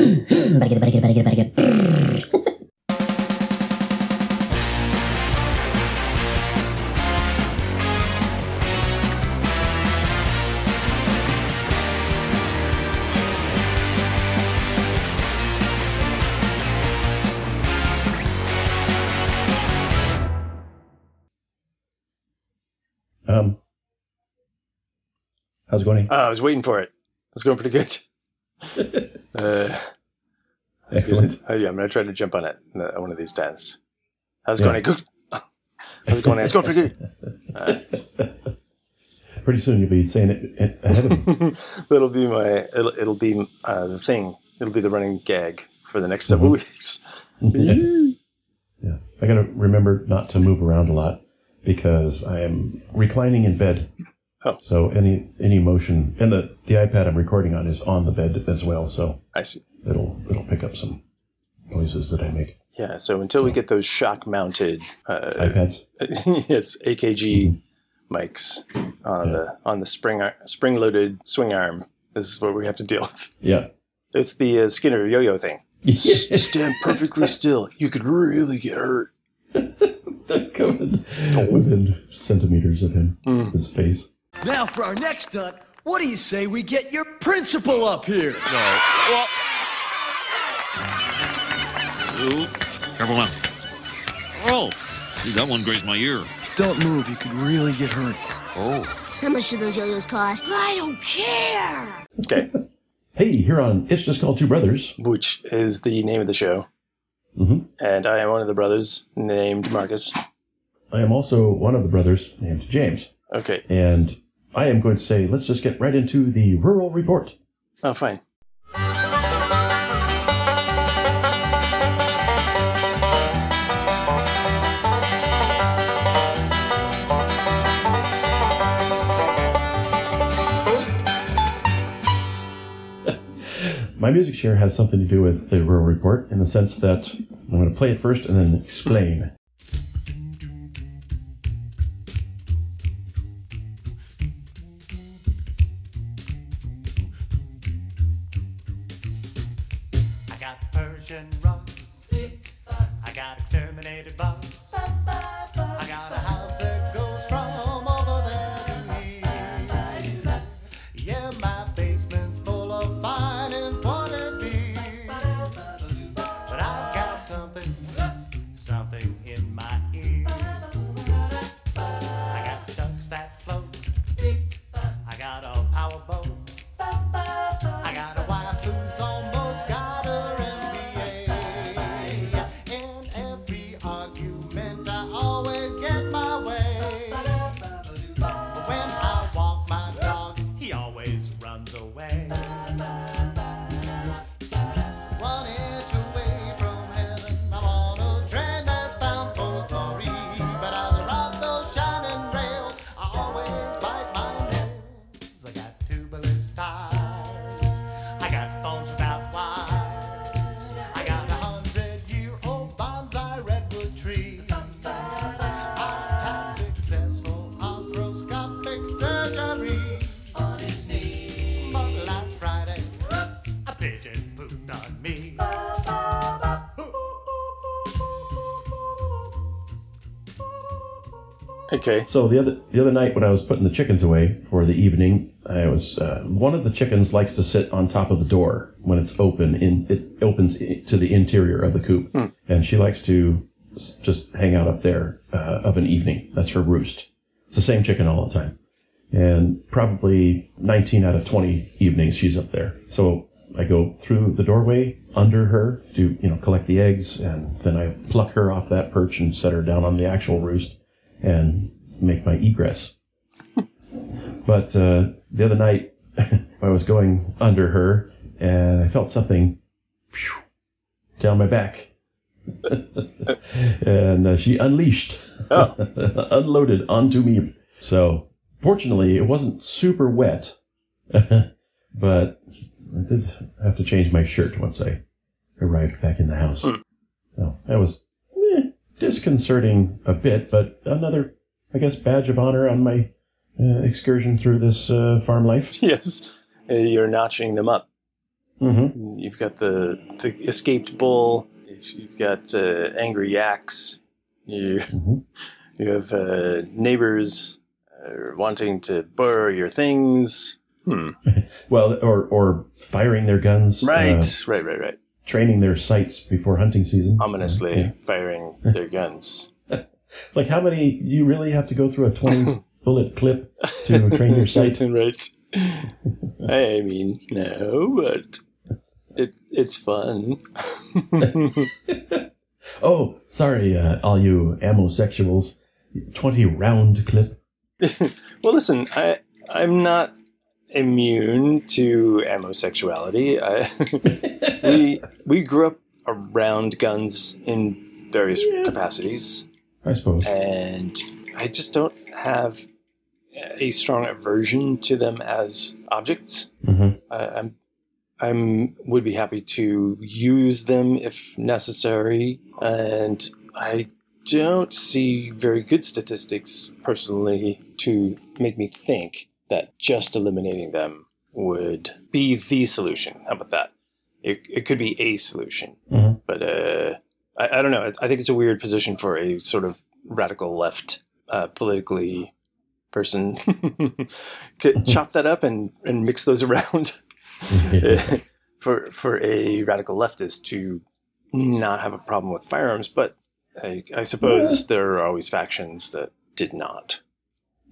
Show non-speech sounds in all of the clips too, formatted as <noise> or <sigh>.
Better get it, better get it, better get it, better get it. Um, how's it going? Oh, I was waiting for it. It's going pretty good. Uh, <laughs> Excellent. Oh, yeah, I'm going to try to jump on it uh, one of these times. How's it Yeah. going? Good. How's it going? It's going pretty good. <laughs> Pretty soon you'll be seeing it ahead of me. it'll <laughs> be my. It'll, it'll be uh, the thing. It'll be the running gag for the next several Mhm. weeks. yeah. I got to remember not to move around a lot because I am reclining in bed. Oh. So any any motion and the the iPad I'm recording on is on the bed as well, so I see. it'll it'll pick up some noises that I make. Yeah. So until we get those shock mounted, uh, iPads. <laughs> it's AKG mics on the on the spring spring loaded swing arm. This is what we have to deal with. Yeah. It's the uh, Skinner yo-yo thing. <laughs> Stand perfectly still. You could really get hurt. <laughs> Coming within centimeters of him, Mm. his face. Now for our next stunt, what do you say we get your principal up here? Ooh, careful now. Oh, gee, that one grazed my ear. Don't move, you could really get hurt. Oh. How much do those yo-yos cost? I don't care. Okay. Hey, here on It's Just Called Two Brothers. Which is the name of the show. hmm And I am one of the brothers named Marcus. I am also one of the brothers named James. Okay. And I am going to say, let's just get right into the rural report. Oh, fine. <laughs> My music share has something to do with the rural report in the sense that I'm going to play it first and then explain. Okay. So the other the other night when I was putting the chickens away for the evening, I was uh, one of the chickens likes to sit on top of the door when it's open. In it opens to the interior of the coop, and she likes to just hang out up there uh, of an evening. That's her roost. It's the same chicken all the time, and probably 19 out of 20 evenings she's up there. So I go through the doorway under her to you know collect the eggs, and then I pluck her off that perch and set her down on the actual roost and make my egress. <laughs> but uh, the other night, <laughs> I was going under her and I felt something phew, down my back. <laughs> and uh, she unleashed, unloaded onto me. So, fortunately, it wasn't super wet, but I did have to change my shirt once I arrived back in the house. So, that was disconcerting a bit, but another, I guess, badge of honor on my uh, excursion through this uh, farm life. <laughs> Yes. Uh, You're notching them up. Mm-hmm. You've got the, the escaped bull. You've got uh, angry yaks. You Mhm. you have uh, neighbors uh, wanting to borrow your things. Hmm. <laughs> Well, or or firing their guns, Right, right, right, right. Training their sights before hunting season. Ominously Yeah. firing their guns. It's <laughs> like how many you really have to go through a twenty <laughs> bullet clip to train your sight? <laughs> right. I mean, no, but it it's fun. Oh, sorry, uh, all you ammosexuals. Twenty round clip. well, listen, I I'm not immune to ammosexuality. I, <laughs> we we grew up around guns in various capacities, I suppose. and I just don't have a strong aversion to them as objects. hmm I, I'm I'm would be happy to use them if necessary, and I don't see very good statistics personally to make me think that just eliminating them would be the solution. How about that? It, it could be a solution, Mhm. but uh, I, I don't know. I think it's a weird position for a sort of radical left, uh, politically person. <laughs> Could chop that up and, and mix those <laughs> around <laughs> for for a radical leftist to not have a problem with firearms, but I, I suppose there are always factions that did not.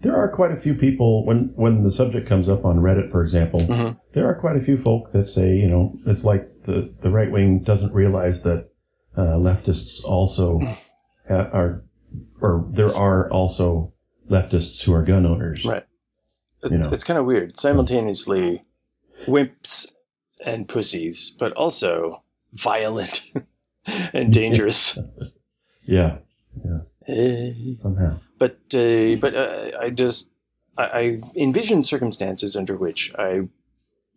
There are quite a few people when when the subject comes up on Reddit, for example. Mhm. There are quite a few folk that say, you know, it's like the the right wing doesn't realize that uh, leftists also ha- are, or there are also leftists who are gun owners. Right. It, You know. It's kind of weird. Simultaneously, wimps and pussies, but also violent <laughs> and dangerous. <laughs> Yeah. Yeah, Eh, somehow. but uh, but uh, I just I, I envision circumstances under which I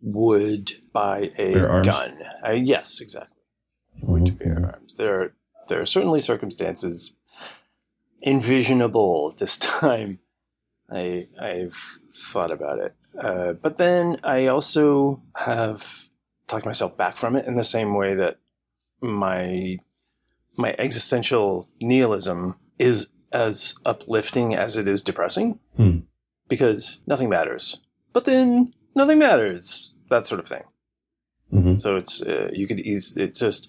would buy a gun. I, yes, exactly. Would to Mhm, bear arms. There are there are certainly circumstances envisionable at this <laughs> time. I I've thought about it, uh, but then I also have talked myself back from it in the same way that my my existential nihilism is as uplifting as it is depressing Hmm. because nothing matters. But then nothing matters. That sort of thing. Mhm. So it's uh, you could ease. It's just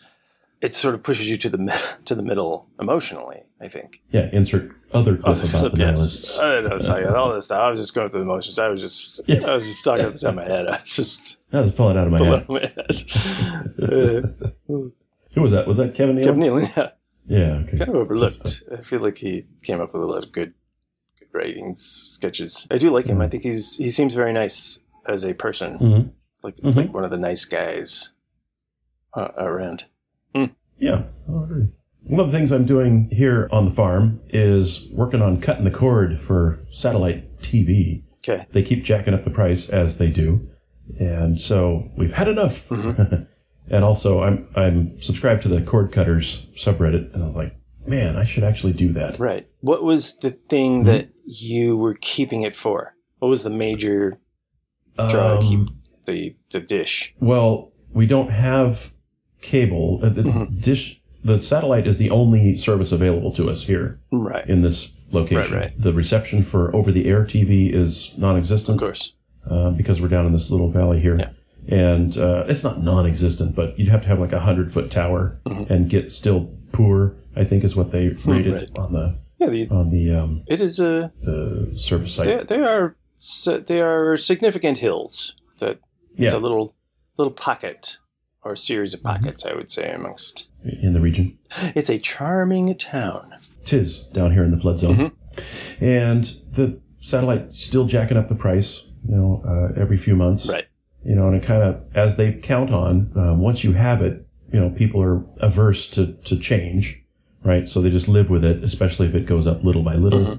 it sort of pushes you to the <laughs> to the middle emotionally. I think. Yeah, insert other clip about the yes. nihilists. I know, it's like all this stuff. I was just going through the motions. I was just Yeah. I was just talking at the top of my head. I was just I was pulling out of my head. my head. <laughs> Uh, <laughs> Who was that? Was that Kevin Neal? Kevin Nealon, yeah, Yeah. Okay. kind of overlooked. I feel like he came up with a lot of good, good writing sketches. I do like him. I think he's he seems very nice as a person. Mhm. Like Mhm. like one of the nice guys uh, around. Yeah, I agree. One of the things I'm doing here on the farm is working on cutting the cord for satellite TV. Okay. They keep jacking up the price as they do, and so we've had enough. <laughs> and also, I'm I'm subscribed to the Cord Cutters subreddit, and I was like, man, I should actually do that. Right. What was the thing Mm-hmm. that you were keeping it for? What was the major draw to keep Um, the the dish? Well, we don't have cable. Uh, The Mm-hmm. dish, the satellite is the only service available to us here Right. in this location. Right, right. The reception for over-the-air TV is non-existent Of course. uh, because we're down in this little valley here, Yeah. And uh, it's not non-existent, but you'd have to have like a hundred-foot tower and get still poor. I think is what they rated Mm-hmm. Right. on the Yeah. The, on the um, it is a. the service site. They, they are they are significant hills. That it's yeah, a little little pocket or a series of Mm-hmm. pockets, I would say, amongst. in the region. It's a charming town. tis down here in the flood zone. Mm-hmm. And the satellite still jacking up the price, you know, uh, every few months. Right. You know, and it kind of, as they count on, uh, once you have it, you know, people are averse to, to change, right? So they just live with it, especially if it goes up little by little. Mm-hmm.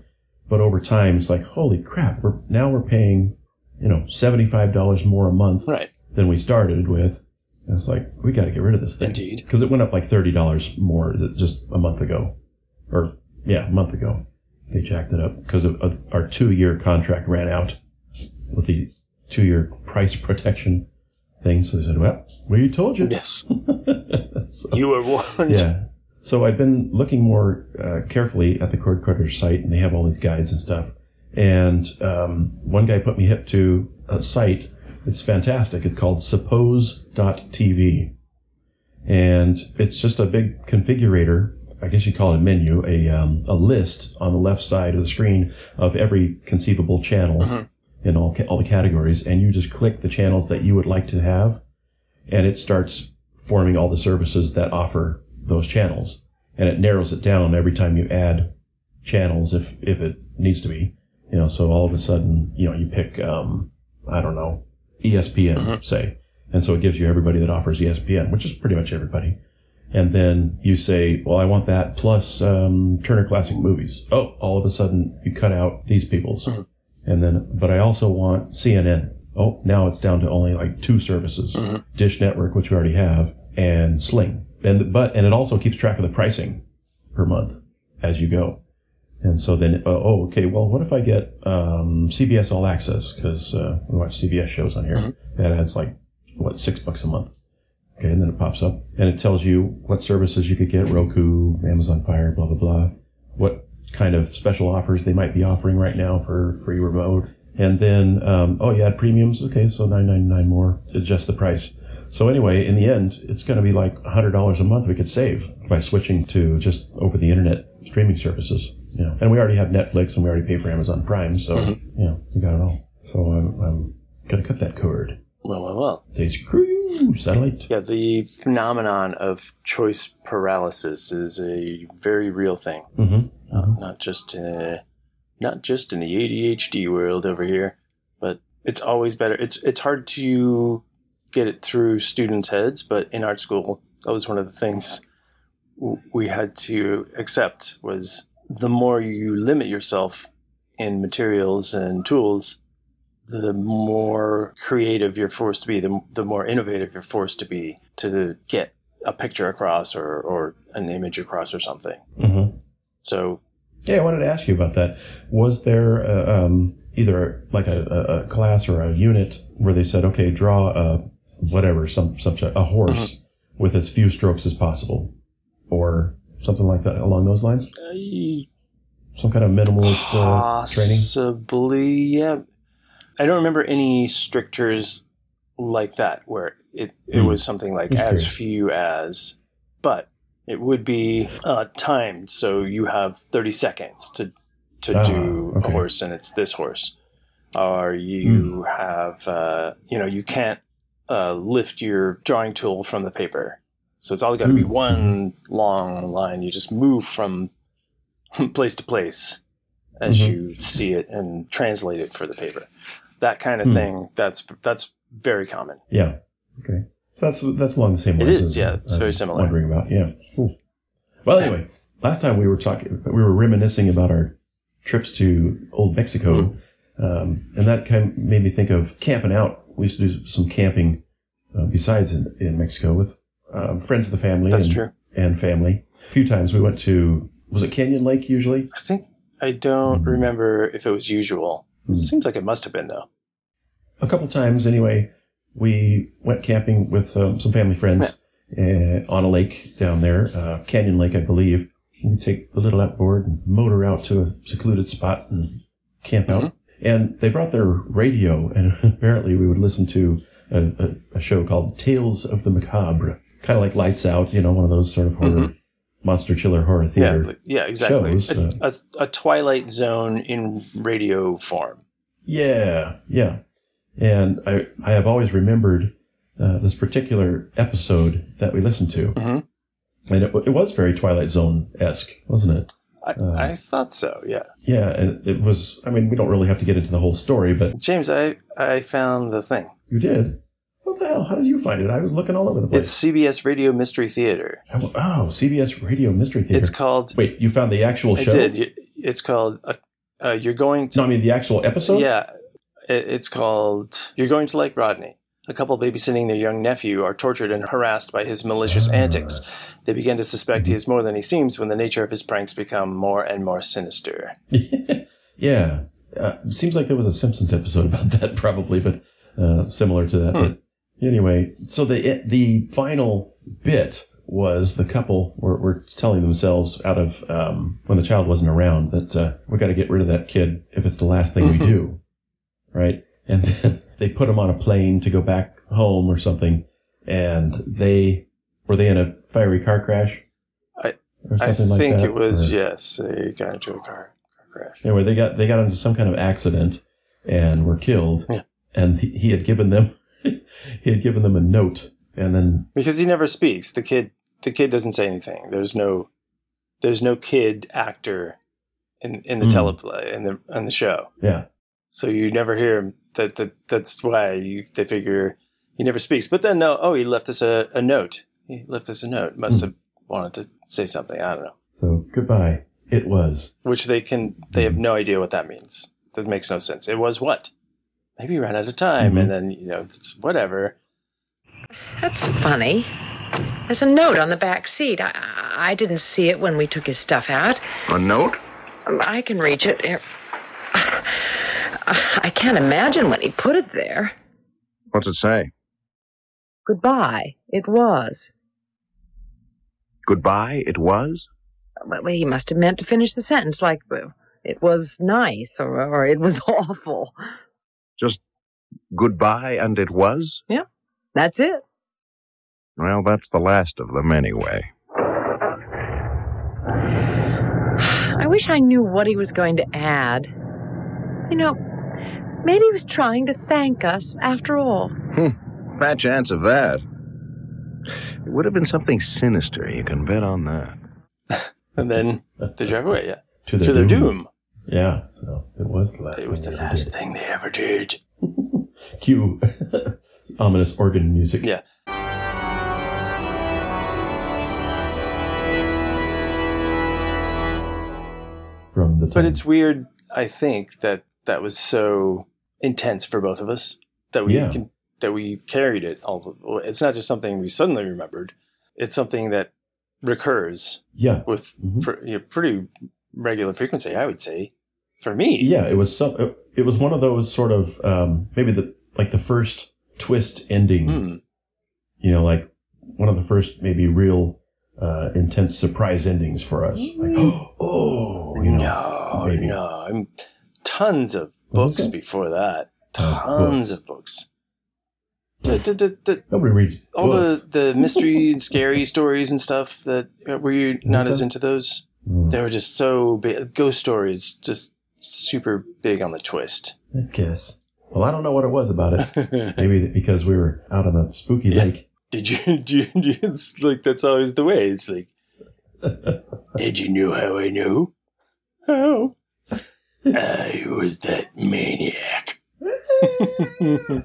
But over time, it's like, holy crap, we're, now we're paying, you know, $75 more a month Right. than we started with. And it's like, we got to get rid of this thing. Indeed. Because it went up like $30 more just a month ago. Or, yeah, a month ago. They jacked it up because our two year contract ran out with the two your price protection thing. So they said, well, We told you. Yes, <laughs> So- you were warned. yeah. So I've been looking more uh, carefully at the Cord Cutter site, and they have all these guides and stuff. And um, one guy put me hip to a site. It's fantastic. It's called Suppose.tv, and it's just a big configurator. I guess you call it a menu, a um, a list on the left side of the screen of every conceivable channel in all ca- all the categories, and you just click the channels that you would like to have, and it starts forming all the services that offer those channels, and it narrows it down every time you add channels if if it needs to be. You know, so all of a sudden, you know, you pick um, I don't know, ESPN, say, and so it gives you everybody that offers ESPN, which is pretty much everybody. And then you say, well, I want that plus um, Turner Classic Movies. Oh, all of a sudden you cut out these people's. And then, but I also want CNN. Oh, now it's down to only like two services: Dish Network, which we already have, and Sling. And but and it also keeps track of the pricing per month as you go. And so then, uh, oh, okay. Well, what if I get um, CBS All Access because uh, we watch CBS shows on here. That adds like what six bucks a month. Okay, and then it pops up and it tells you what services you could get: Roku, Amazon Fire, blah blah blah. What kind of special offers they might be offering right now for free remote. And then, um, oh, you add premiums. Okay, so nine ninety nine more. Adjust the price. So anyway, in the end, it's going to be like hundred dollars a month we could save by switching to just over the internet streaming services. You know, and we already have Netflix and we already pay for Amazon Prime, so you know we got it all. So I'm, I'm going to cut that cord. Well, well, well. Say screw you, satellite. Yeah, the phenomenon of choice paralysis is a very real thing. Mm-hmm. Uh, not just uh, not just in the ADHD world over here, but it's always better. It's it's hard to get it through students' heads, but in art school, that was one of the things we had to accept was the more you limit yourself in materials and tools, the more creative you're forced to be, the, the more innovative you're forced to be to get a picture across or, or an image across or something. Mm-hmm. So Yeah, I wanted to ask you about that. Was there uh, um, either like a, a, a class or a unit where they said, okay, draw a whatever, some such a, a horse with as few strokes as possible, or something like that along those lines? I Some kind of minimalist uh, training. Possibly, yeah. I don't remember any strictures like that where it, it Hmm. was something like as few as, but it would be uh, timed. So you have 30 seconds to, to Ah, do okay. a horse and it's this horse. Or you have, uh, you know, you can't uh, lift your drawing tool from the paper. So it's all got to be Hmm. one long line. You just move from <laughs> place to place as Mhm. you see it and translate it for the paper. That kind of Hmm. thing. That's that's very common. Yeah. Okay. So that's that's along the same lines. is, as yeah, it's very similar. Wondering about, yeah. Cool. Well, anyway, last time we were talking, we were reminiscing about our trips to Old Mexico, Hmm. um, and that kind of made me think of camping out. We used to do some camping uh, besides in, in Mexico with um, friends of the family. That's and, true. And family. A few times we went to was it Canyon Lake usually? I think I don't Hmm. remember if it was usual. Hmm. Seems like it must have been though. A couple times anyway. We went camping with um, some family friends uh, on a lake down there, uh, Canyon Lake, I believe. We take the little outboard and motor out to a secluded spot and camp out. And they brought their radio, and <laughs> apparently we would listen to a, a, a show called Tales of the Macabre, kind of like Lights Out, you know, one of those sort of horror, monster chiller horror Yeah, theater. like- yeah, exactly. shows, a, uh, a, a Twilight Zone in radio form. Yeah, yeah. And I, I have always remembered uh, this particular episode that we listened to. Mhm. And it, it was very Twilight Zone esque, wasn't it? I, Uh, I thought so. Yeah, Yeah, and it was, I mean, we don't really have to get into the whole story, but James, I I found the thing. you did. What the hell? How did you find it? I was looking all over the place. It's. CBS Radio Mystery Theater. I- oh, CBS Radio Mystery Theater. It's called. Wait, you found the actual show? I did. It's called. Uh, uh, you're going to. No, I mean the actual episode? Yeah, it's called You're Going to Like Rodney. A couple babysitting their young nephew are tortured and harassed by his malicious antics. They begin to suspect he is more than he seems when the nature of his pranks become more and more sinister. <laughs> yeah. Uh, seems like there was a Simpsons episode about that, probably, but uh, similar to that. Hmm. But Anyway, so the the final bit was the couple were, were telling themselves out of um, when the child wasn't around that uh, we got to get rid of that kid if it's the last thing we do, right? And then <laughs> they put him on a plane to go back home or something, and they were they in a fiery car crash I- or I something like think that. it was or- yes. They got into a car, car crash. Anyway, they got they got into some kind of accident and were killed. Yeah. And he, he had given them <laughs> he had given them a note, and then because he never speaks. The kid, the kid doesn't say anything. There's no, there's no kid actor in in the Hmm. teleplay in the in the show. yeah, So you never hear him. That that that's why you they figure he never speaks. But then no, oh, he left us a, a note. He left us a note. Must Hmm. have wanted to say something. I don't know. so goodbye. It was Which they can. They have no idea what that means. That makes no sense. It was what? Maybe he ran out of time, Mhm. and then you know it's whatever. That's funny. There's a note on the back seat. I, I I didn't see it when we took his stuff out. A note? I can reach it. Here. I can't imagine when he put it there. What's it say? Goodbye. It was. Goodbye, it was? Well, he must have meant to finish the sentence like it was nice or, or it was <laughs> awful. Just goodbye and it was? Yeah, that's it. Well, that's the last of them anyway. I wish I knew what he was going to add. You know, maybe he was trying to thank us after all. Hmm. Fat chance of that. It would have been something sinister, you can bet on that. <laughs> And then they drive away. Yeah, to their, to their doom. Yeah, so it was the last. It was the thing they ever last did. thing they ever did. <laughs> Cue <laughs> ominous organ music. Yeah. From the But it's weird, I think, that that was so intense for both of us that we Yeah. can, that we carried it all. It's not just something we suddenly remembered; it's something that recurs yeah, with Mhm. pr- you know, pretty regular frequency. I would say, for me, yeah. It was some. It, it was one of those sort of um, maybe the like the first twist ending. Hmm. You know, like one of the first maybe real uh, intense surprise endings for us. Like, <gasps> <gasps> oh, you know, no, maybe. no, I'm tons of books before that. Uh, Tons books. of books. The, the, the, Nobody reads all books. the, the mystery and scary stories and stuff that uh, were you not as into those? Mm, They were just so big. Ghost stories, just super big on the twist. I guess. Well, I don't know what it was about it. <laughs> Maybe because we were out on the spooky Yeah. lake. Did you? <laughs> Do you? do you- It's like that's always the way. It's like, <laughs> did you know how I know? How? I was that maniac. <laughs>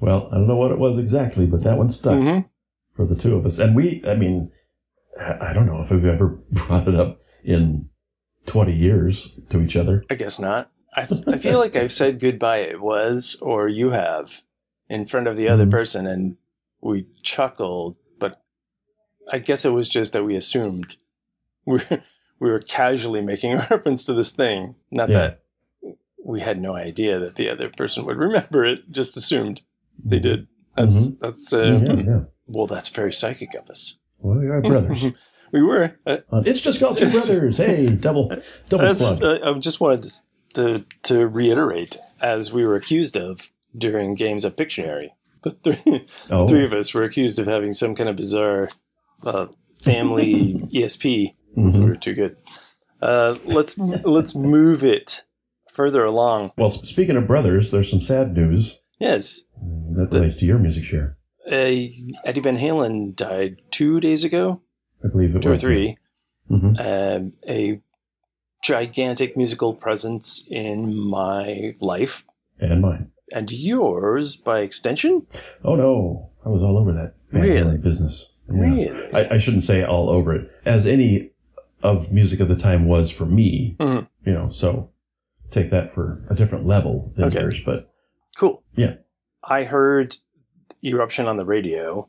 Well, I don't know what it was exactly, but that one stuck hmm for the two of us. And we, I mean, I I don't know if we've ever <laughs> brought it up in 20 years to each other. I guess not. I, I feel like I've said goodbye. It was, or you have, in front of the other Mhm. person, and we chuckled. But I guess it was just that we assumed <laughs> we were, we were casually making a <laughs> reference to this thing. Not Yeah. that we had no idea that the other person would remember it. Just assumed they did. That's Mhm. that's uh, yeah, yeah. well, that's very psychic of us. Well, we are brothers. <laughs> we were. Uh, Uh, it's just called two brothers. Hey, double, double plug. I, I just wanted to, to to reiterate, as we were accused of during games of Pictionary, <laughs> the three, Oh, three of us were accused of having some kind of bizarre uh, family ESP. We mhm. were too good. Uh, let's let's move it further along. Well, speaking of brothers, there's some sad news Yes, that relates to your music share. uh, Eddie Van Halen died two days ago, I believe it two or was three. hmm um, a gigantic musical presence in my life And mine. and yours by extension. Oh no, I was all over that Van Really? Halen business. Yeah. Really? I, I shouldn't say all over it, as any of music of the time was for me. Mhm. You know, so take that for a different level than Okay. yours. But Cool. Yeah. I heard Eruption on the radio.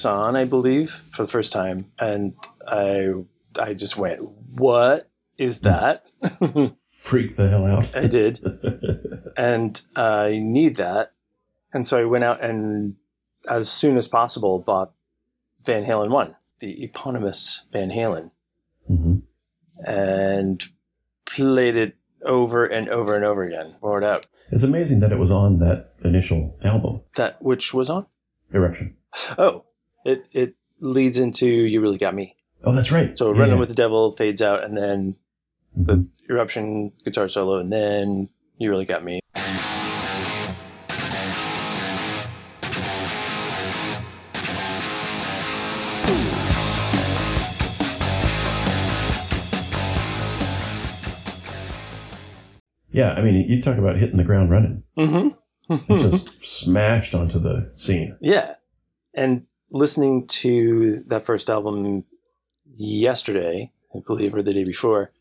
Tucson, I believe, for the first time, and I I just went, "What is that?" <laughs> Freak the hell out. I did, <laughs> and I need that, and so I went out and as soon as possible bought Van Halen one, the eponymous Van Halen, hmm and played it over and over and over again, wore it out. It's amazing that it was on that initial album, That which was on. Eruption. Oh, it it leads into "You Really Got Me." Oh, that's right. So Yeah, "Running with the Devil" fades out, and then Mhm. the eruption guitar solo, and then "You Really Got Me." Yeah, I mean, you talk about hitting the ground running. Mm-hmm. <laughs> Just smashed onto the scene. yeah, and listening to that first album yesterday, I believe, or the day before,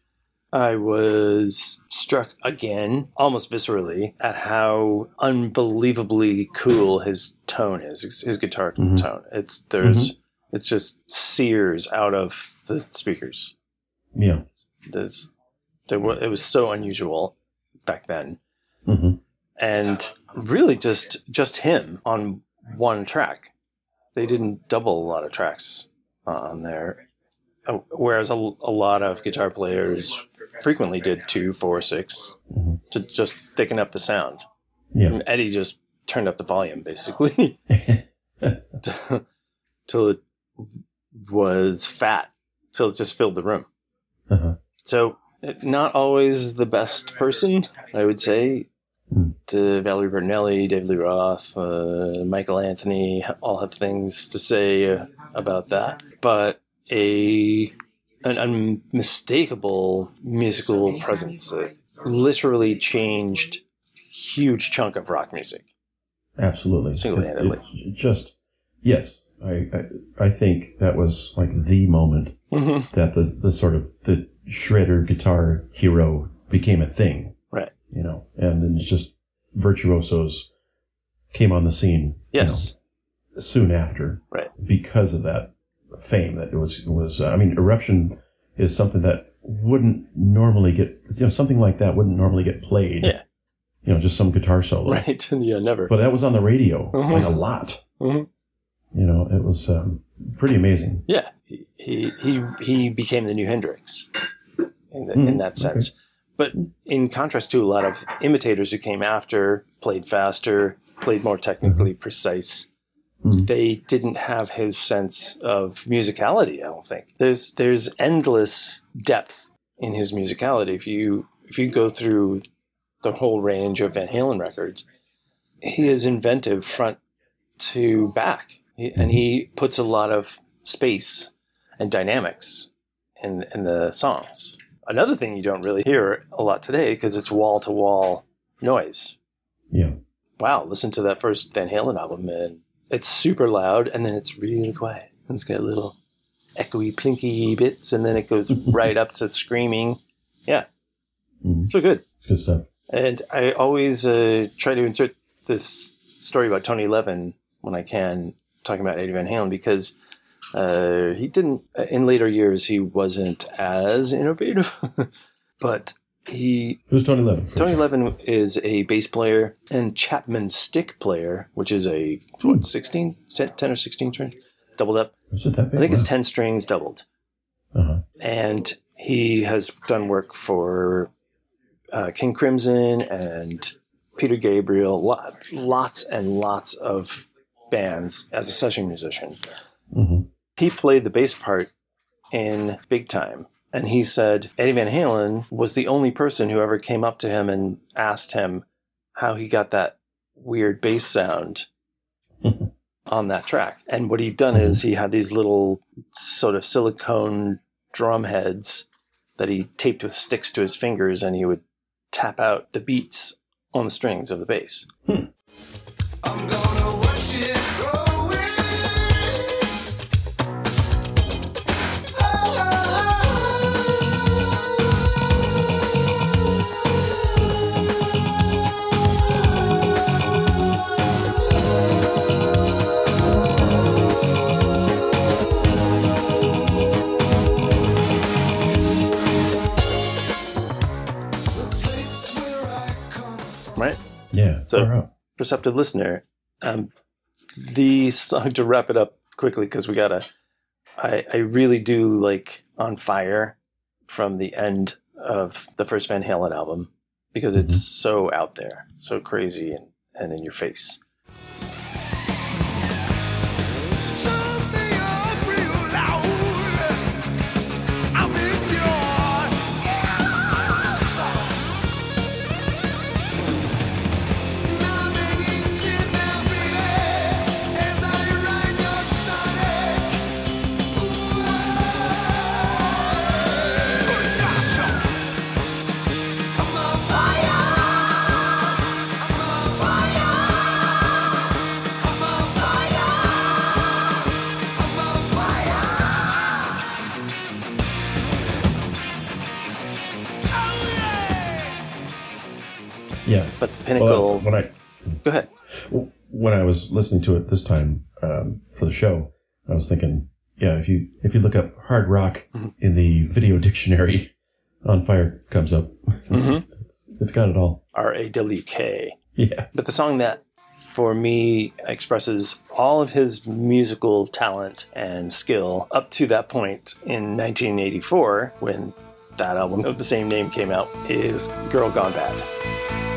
I was struck again, almost viscerally, at how unbelievably cool his tone is, his, guitar Mhm. tone. It's there's, it's just sears out of the speakers. Yeah. There's, there was, it was so unusual back then, hmm and really just just him on one track. They didn't double a lot of tracks on there, Uh, whereas a, a lot of guitar players frequently did two, four, six Mhm. to just thicken up the sound. Yeah. And Eddie just turned up the volume basically <laughs> <laughs> till it was fat, till it just filled the room. uh-huh. So, not always the best person, I would say. Hmm. To Valerie Bertinelli, David Lee Roth, uh, Michael Anthony all have things to say uh, about that. But a an unmistakable musical presence. It literally changed huge chunk of rock music. Absolutely. Single-handedly. It- it just, yes. I, I, I think that was like the moment Mm-hmm. that the, the sort of the shredder guitar hero became a thing. You know, and then it's just virtuosos came on the scene. you Yes. know, soon after. Right. Because of that fame that it was, it was, uh, I mean, eruption is something that wouldn't normally get, you know, something like that wouldn't normally get played. Yeah. You know, just some guitar solo. Right. <laughs> yeah, never. But that was on the radio, Mhm. like a lot. Mhm. You know, it was um, pretty amazing. Yeah, he he he, became the new Hendrix in, the, Hmm, in that sense. But in contrast to a lot of imitators who came after, played faster, played more technically precise, Mhm. they didn't have his sense of musicality. I don't think there's there's endless depth in his musicality. If you if you go through the whole range of Van Halen records, he is inventive front to back, he, and he puts a lot of space and dynamics in in the songs. Another thing you don't really hear a lot today because it's wall to wall noise. Yeah. Wow, listen to that first Van Halen album, and it's super loud, and then it's really quiet. And it's got little echoey, plinky bits, and then it goes <laughs> right up to screaming. Yeah, Mhm. so good. Good stuff. And I always uh, try to insert this story about Tony Levin when I can, talking about Eddie Van Halen, because uh, he didn't, in later years, he wasn't as innovative, <laughs> but he, Who's Tony Levin? Tony Levin is a bass player and Chapman stick player, which is a, what, 16, 10 or 16 string, doubled up. Is it that I big? think it's 10 strings doubled Uh-huh. and he has done work for uh, King Crimson and Peter Gabriel, lot, lots and lots of bands as a session musician. Mhm. He played the bass part in Big Time, and he said Eddie Van Halen was the only person who ever came up to him and asked him how he got that weird bass sound <laughs> on that track. And what he'd done is mm-hmm. he had these little sort of silicone drum heads that he taped with sticks to his fingers and he would tap out the beats on the strings of the bass. Hmm. So- out. perceptive listener. Um, the song <laughs> to wrap it up quickly because we gotta. I I really do like "On Fire" from the end of the first Van Halen album because it's Mhm. so out there, so crazy, and, and in your face. Was listening to it this time um, for the show, I was thinking, yeah, if you if you look up hard rock Mhm. in the video dictionary, <laughs> on fire comes up. Mhm. <laughs> it's got it all. R A W K. Yeah. But the song that, for me, expresses all of his musical talent and skill up to that point in 1984, when that album of the same name came out, is Girl Gone Bad.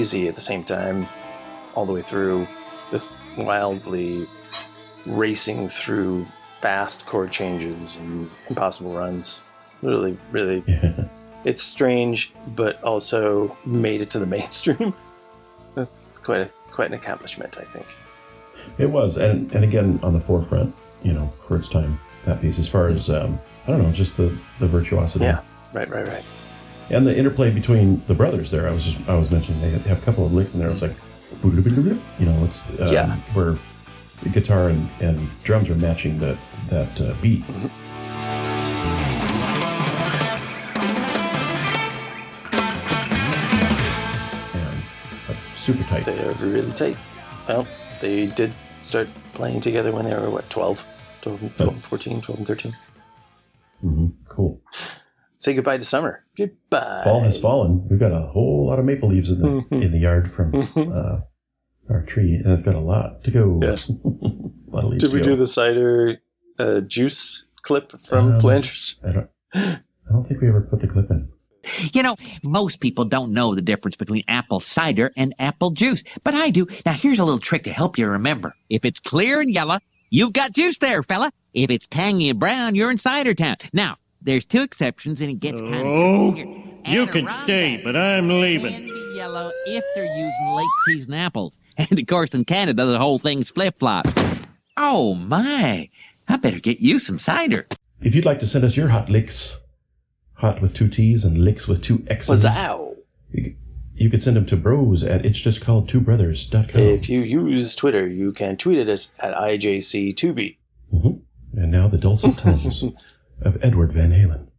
Crazy at the same time, all the way through, just wildly racing through fast chord changes and impossible runs. Really, really Yeah. <laughs> it's strange, but also made it to the mainstream. <laughs> It's quite a quite an accomplishment, I think. It was, and and again on the forefront, you know, for its time. That piece, as far as um, I don't know, just the the virtuosity. Yeah, right, right, right. And the interplay between the brothers there, I was just I was mentioning they have a couple of licks in there. It's like, you know, it's um, Yeah. where the guitar and, and drums are matching that that uh, beat. And uh, super tight. They're really tight. Well, they did start playing together when they were, what, 12? 12, and- 12 14, 12 and 13. hmm Cool. Say goodbye to summer. Goodbye. Fall has fallen. We've got a whole lot of maple leaves in the Mhm. in the yard from Mhm. uh, our tree, and it's got a lot to go. Yeah. <laughs> a lot of leaves Did we go. do the cider uh, juice clip from Um, Flanders? I don't. I don't think we ever put the clip in. You know, most people don't know the difference between apple cider and apple juice, but I do. Now, here's a little trick to help you remember. If it's clear and yellow, you've got juice there, fella. If it's tangy and brown, you're in cider town. Now, there's two exceptions, and it gets kind of Oh, tricky here. you can stay, but I'm leaving. can be yellow if they're using late season apples. <laughs> And of course, in Canada, the whole thing's flip flop. Oh my! I better get you some cider. If you'd like to send us your hot licks, hot with two T's and licks with two X's, Was ow. you, you could send them to bros at it's just called two brothers.com. If you use Twitter, you can tweet at us at IJC2B. Mm-hmm. And now the dulcet tones <laughs> of Edward Van Halen.